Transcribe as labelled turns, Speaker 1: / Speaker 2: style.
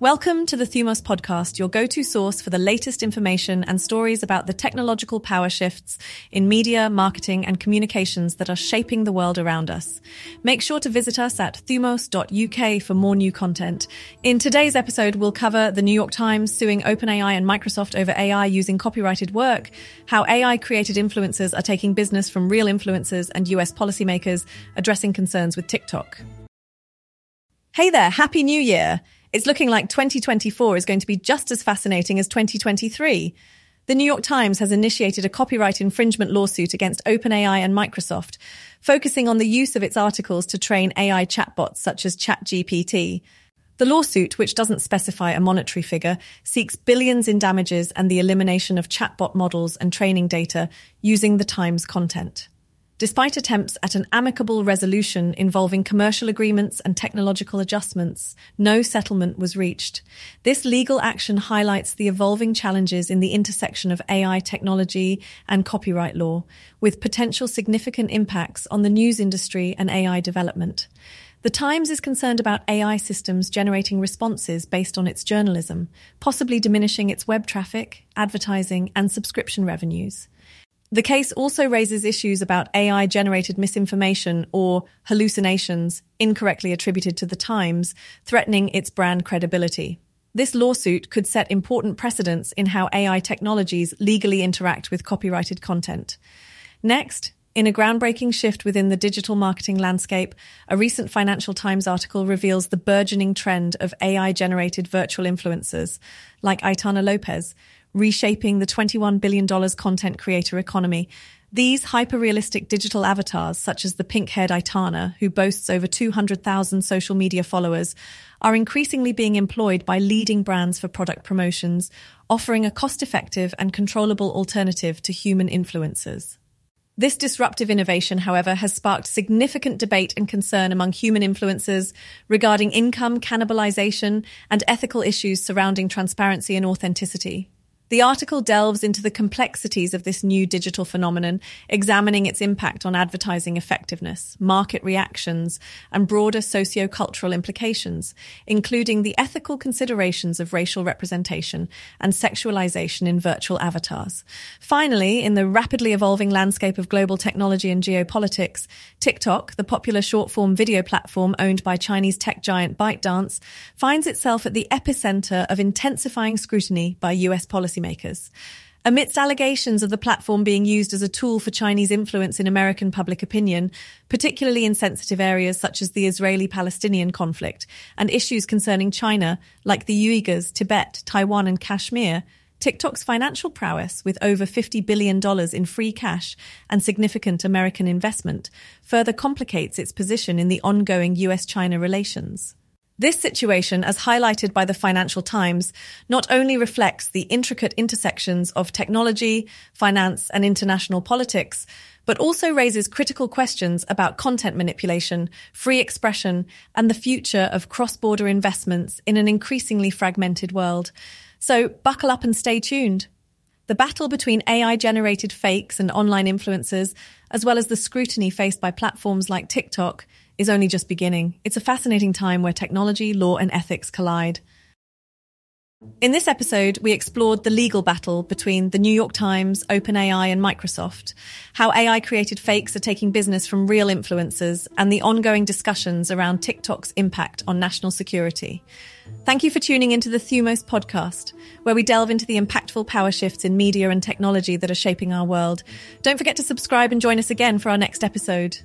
Speaker 1: Welcome to the Thumos podcast, your go to source for the latest information and stories about the technological power shifts in media, marketing, and communications that are shaping the world around us. Make sure to visit us at thumos.uk for more new content. In today's episode, we'll cover the New York Times suing OpenAI and Microsoft over AI using copyrighted work, how AI created influencers are taking business from real influencers, and US policymakers addressing concerns with TikTok. Hey there, Happy New Year! It's looking like 2024 is going to be just as fascinating as 2023. The New York Times has initiated a copyright infringement lawsuit against OpenAI and Microsoft, focusing on the use of its articles to train AI chatbots such as ChatGPT. The lawsuit, which doesn't specify a monetary figure, seeks billions in damages and the elimination of chatbot models and training data using the Times content. Despite attempts at an amicable resolution involving commercial agreements and technological adjustments, no settlement was reached. This legal action highlights the evolving challenges in the intersection of AI technology and copyright law, with potential significant impacts on the news industry and AI development. The Times is concerned about AI systems generating responses based on its journalism, possibly diminishing its web traffic, advertising, and subscription revenues. The case also raises issues about AI generated misinformation or hallucinations incorrectly attributed to the Times, threatening its brand credibility. This lawsuit could set important precedents in how AI technologies legally interact with copyrighted content. Next, in a groundbreaking shift within the digital marketing landscape, a recent Financial Times article reveals the burgeoning trend of AI generated virtual influencers, like Aitana Lopez, reshaping the $21 billion content creator economy. These hyper-realistic digital avatars, such as the pink-haired Aitana, who boasts over 200,000 social media followers, are increasingly being employed by leading brands for product promotions, offering a cost-effective and controllable alternative to human influencers. This disruptive innovation, however, has sparked significant debate and concern among human influencers regarding income cannibalization and ethical issues surrounding transparency and authenticity. The article delves into the complexities of this new digital phenomenon, examining its impact on advertising effectiveness, market reactions, and broader socio-cultural implications, including the ethical considerations of racial representation and sexualization in virtual avatars. Finally, in the rapidly evolving landscape of global technology and geopolitics, TikTok, the popular short-form video platform owned by Chinese tech giant ByteDance, finds itself at the epicenter of intensifying scrutiny by US policy policymakers. Amidst allegations of the platform being used as a tool for Chinese influence in American public opinion, particularly in sensitive areas such as the Israeli Palestinian conflict and issues concerning China, like the Uyghurs, Tibet, Taiwan, and Kashmir, TikTok's financial prowess, with over $50 billion in free cash and significant American investment, further complicates its position in the ongoing US China relations. This situation, as highlighted by the Financial Times, not only reflects the intricate intersections of technology, finance, and international politics, but also raises critical questions about content manipulation, free expression, and the future of cross-border investments in an increasingly fragmented world. So buckle up and stay tuned. The battle between AI generated fakes and online influencers, as well as the scrutiny faced by platforms like TikTok, is only just beginning. It's a fascinating time where technology, law, and ethics collide. In this episode, we explored the legal battle between the New York Times, OpenAI, and Microsoft, how AI created fakes are taking business from real influencers, and the ongoing discussions around TikTok's impact on national security. Thank you for tuning into the Thumos podcast, where we delve into the impactful power shifts in media and technology that are shaping our world. Don't forget to subscribe and join us again for our next episode.